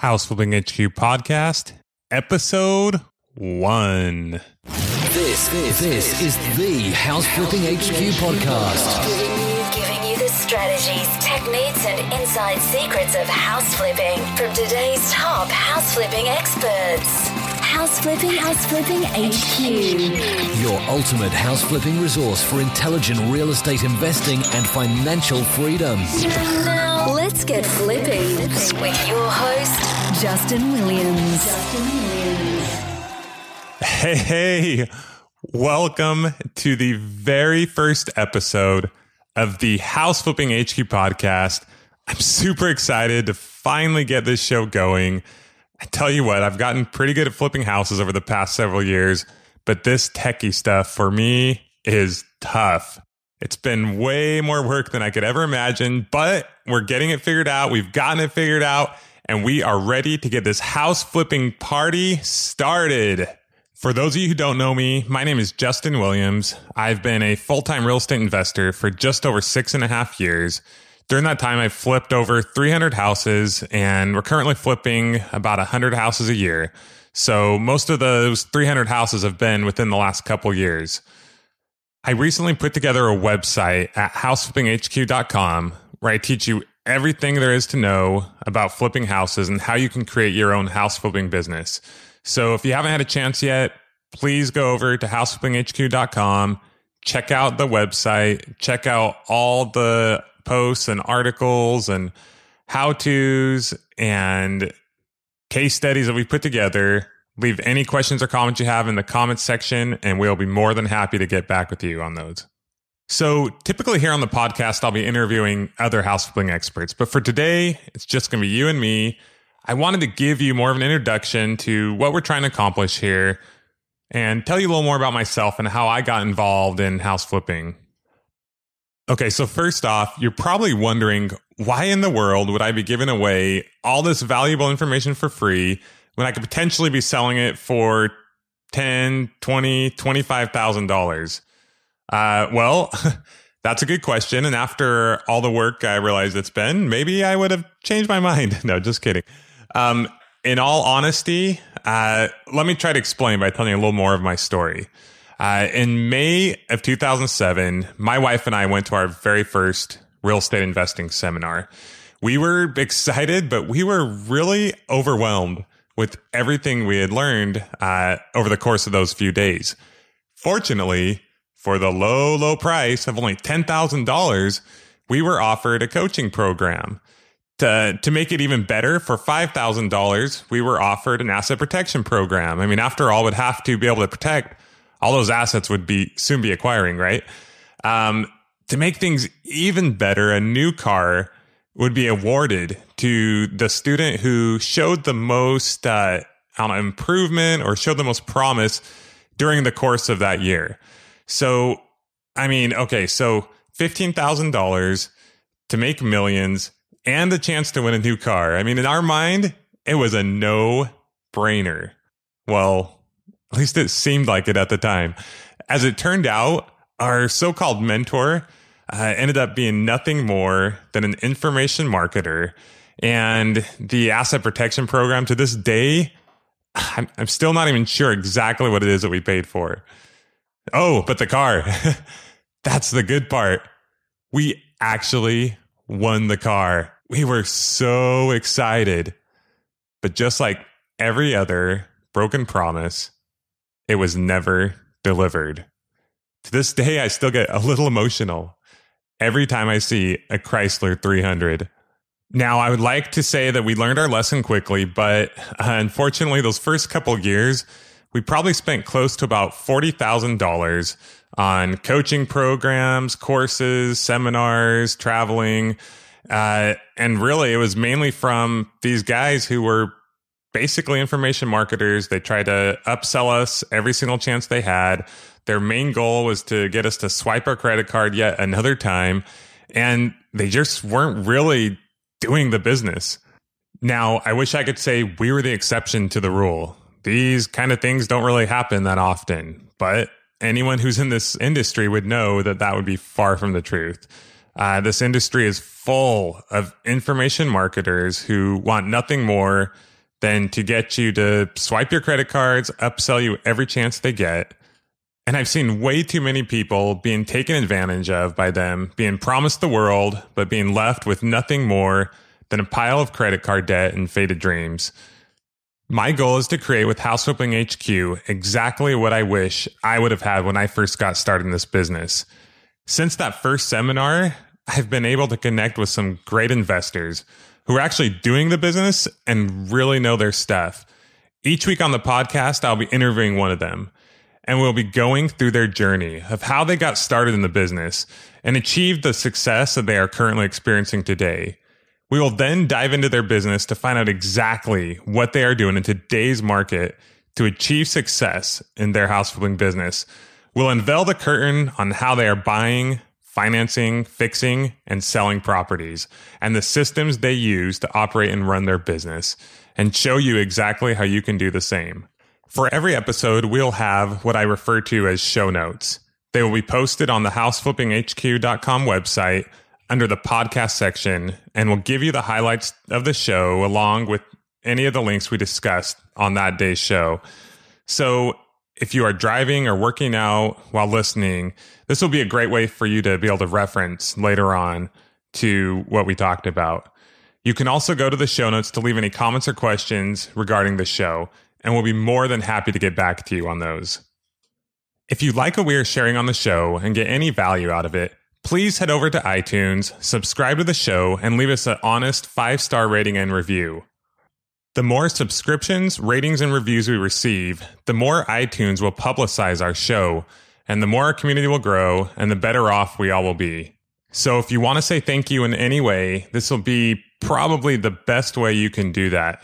House Flipping HQ podcast, episode one. This, this, this is the House Flipping HQ podcast. Giving you, giving you the strategies, techniques, and inside secrets of house flipping from today's top house flipping experts. House flipping, house flipping HQ. Your ultimate house flipping resource for intelligent real estate investing and financial freedom. Let's get flipping with your host, Justin Williams. Justin Williams. Hey, hey, welcome to the very first episode of the House Flipping HQ podcast. I'm super excited to finally get this show going. I tell you what, I've gotten pretty good at flipping houses over the past several years, but this techie stuff for me is tough. It's been way more work than I could ever imagine, but we're getting it figured out. We've gotten it figured out, and we are ready to get this house flipping party started. For those of you who don't know me, my name is Justin Williams. I've been a full time real estate investor for just over six and a half years. During that time, I've flipped over 300 houses, and we're currently flipping about 100 houses a year. So most of those 300 houses have been within the last couple years. I recently put together a website at houseflippinghq.com where I teach you everything there is to know about flipping houses and how you can create your own house flipping business. So if you haven't had a chance yet, please go over to houseflippinghq.com, check out the website, check out all the posts and articles and how to's and case studies that we put together. Leave any questions or comments you have in the comments section, and we'll be more than happy to get back with you on those. So, typically here on the podcast, I'll be interviewing other house flipping experts, but for today, it's just going to be you and me. I wanted to give you more of an introduction to what we're trying to accomplish here and tell you a little more about myself and how I got involved in house flipping. Okay, so first off, you're probably wondering why in the world would I be giving away all this valuable information for free when I could potentially be selling it for 10, 20, 25,000 dollars? Uh, well, that's a good question. And after all the work I realized it's been, maybe I would have changed my mind. No, just kidding. Um, in all honesty, uh, let me try to explain by telling you a little more of my story. Uh, in May of 2007, my wife and I went to our very first real estate investing seminar. We were excited, but we were really overwhelmed with everything we had learned uh, over the course of those few days. Fortunately, for the low, low price of only $10,000, we were offered a coaching program. To, to make it even better, for $5,000, we were offered an asset protection program. I mean, after all, would have to be able to protect all those assets would be soon be acquiring, right? Um, to make things even better, a new car would be awarded to the student who showed the most uh, on improvement or showed the most promise during the course of that year. So, I mean, okay, so fifteen thousand dollars to make millions and the chance to win a new car. I mean, in our mind, it was a no brainer. Well, at least it seemed like it at the time. As it turned out, our so called mentor uh, ended up being nothing more than an information marketer. And the asset protection program to this day, I'm, I'm still not even sure exactly what it is that we paid for. Oh, but the car. That's the good part. We actually won the car. We were so excited. But just like every other broken promise, it was never delivered. To this day, I still get a little emotional every time I see a Chrysler 300. Now, I would like to say that we learned our lesson quickly, but uh, unfortunately, those first couple years, we probably spent close to about $40,000 on coaching programs, courses, seminars, traveling. Uh, and really, it was mainly from these guys who were basically information marketers. They tried to upsell us every single chance they had. Their main goal was to get us to swipe our credit card yet another time. And they just weren't really doing the business. Now, I wish I could say we were the exception to the rule. These kind of things don't really happen that often, but anyone who's in this industry would know that that would be far from the truth. Uh, this industry is full of information marketers who want nothing more than to get you to swipe your credit cards, upsell you every chance they get. And I've seen way too many people being taken advantage of by them, being promised the world, but being left with nothing more than a pile of credit card debt and faded dreams. My goal is to create with House Flipping HQ exactly what I wish I would have had when I first got started in this business. Since that first seminar, I've been able to connect with some great investors who are actually doing the business and really know their stuff. Each week on the podcast, I'll be interviewing one of them and we'll be going through their journey of how they got started in the business and achieved the success that they are currently experiencing today. We will then dive into their business to find out exactly what they are doing in today's market to achieve success in their house flipping business. We'll unveil the curtain on how they are buying, financing, fixing, and selling properties, and the systems they use to operate and run their business, and show you exactly how you can do the same. For every episode, we'll have what I refer to as show notes. They will be posted on the houseflippinghq.com website under the podcast section and will give you the highlights of the show along with any of the links we discussed on that day's show. So if you are driving or working out while listening, this will be a great way for you to be able to reference later on to what we talked about. You can also go to the show notes to leave any comments or questions regarding the show, and we'll be more than happy to get back to you on those. If you like what we are sharing on the show and get any value out of it, please head over to iTunes, subscribe to the show, and leave us an honest five star rating and review. The more subscriptions, ratings, and reviews we receive, the more iTunes will publicize our show, and the more our community will grow, and the better off we all will be. So if you want to say thank you in any way, this will be probably the best way you can do that.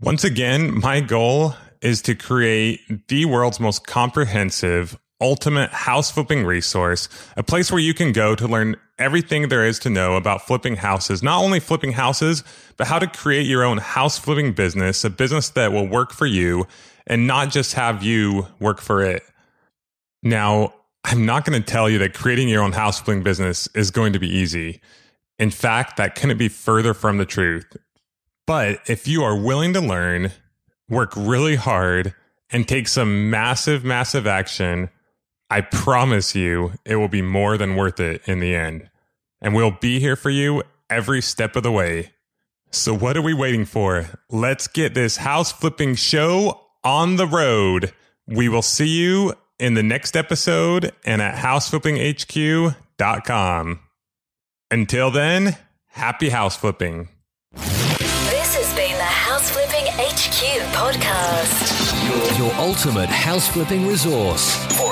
Once again, my goal is to create the world's most comprehensive ultimate house flipping resource, a place where you can go to learn everything there is to know about flipping houses. Not only flipping houses, but how to create your own house flipping business, a business that will work for you and not just have you work for it. Now, I'm not going to tell you that creating your own house flipping business is going to be easy. In fact, that couldn't be further from the truth. But if you are willing to learn, work really hard, and take some massive, massive action, I promise you it will be more than worth it in the end. And we'll be here for you every step of the way. So, what are we waiting for? Let's get this house flipping show on the road. We will see you in the next episode and at houseflippinghq.com. Until then, happy house flipping. This has been the House Flipping HQ podcast. Your, your ultimate house flipping resource for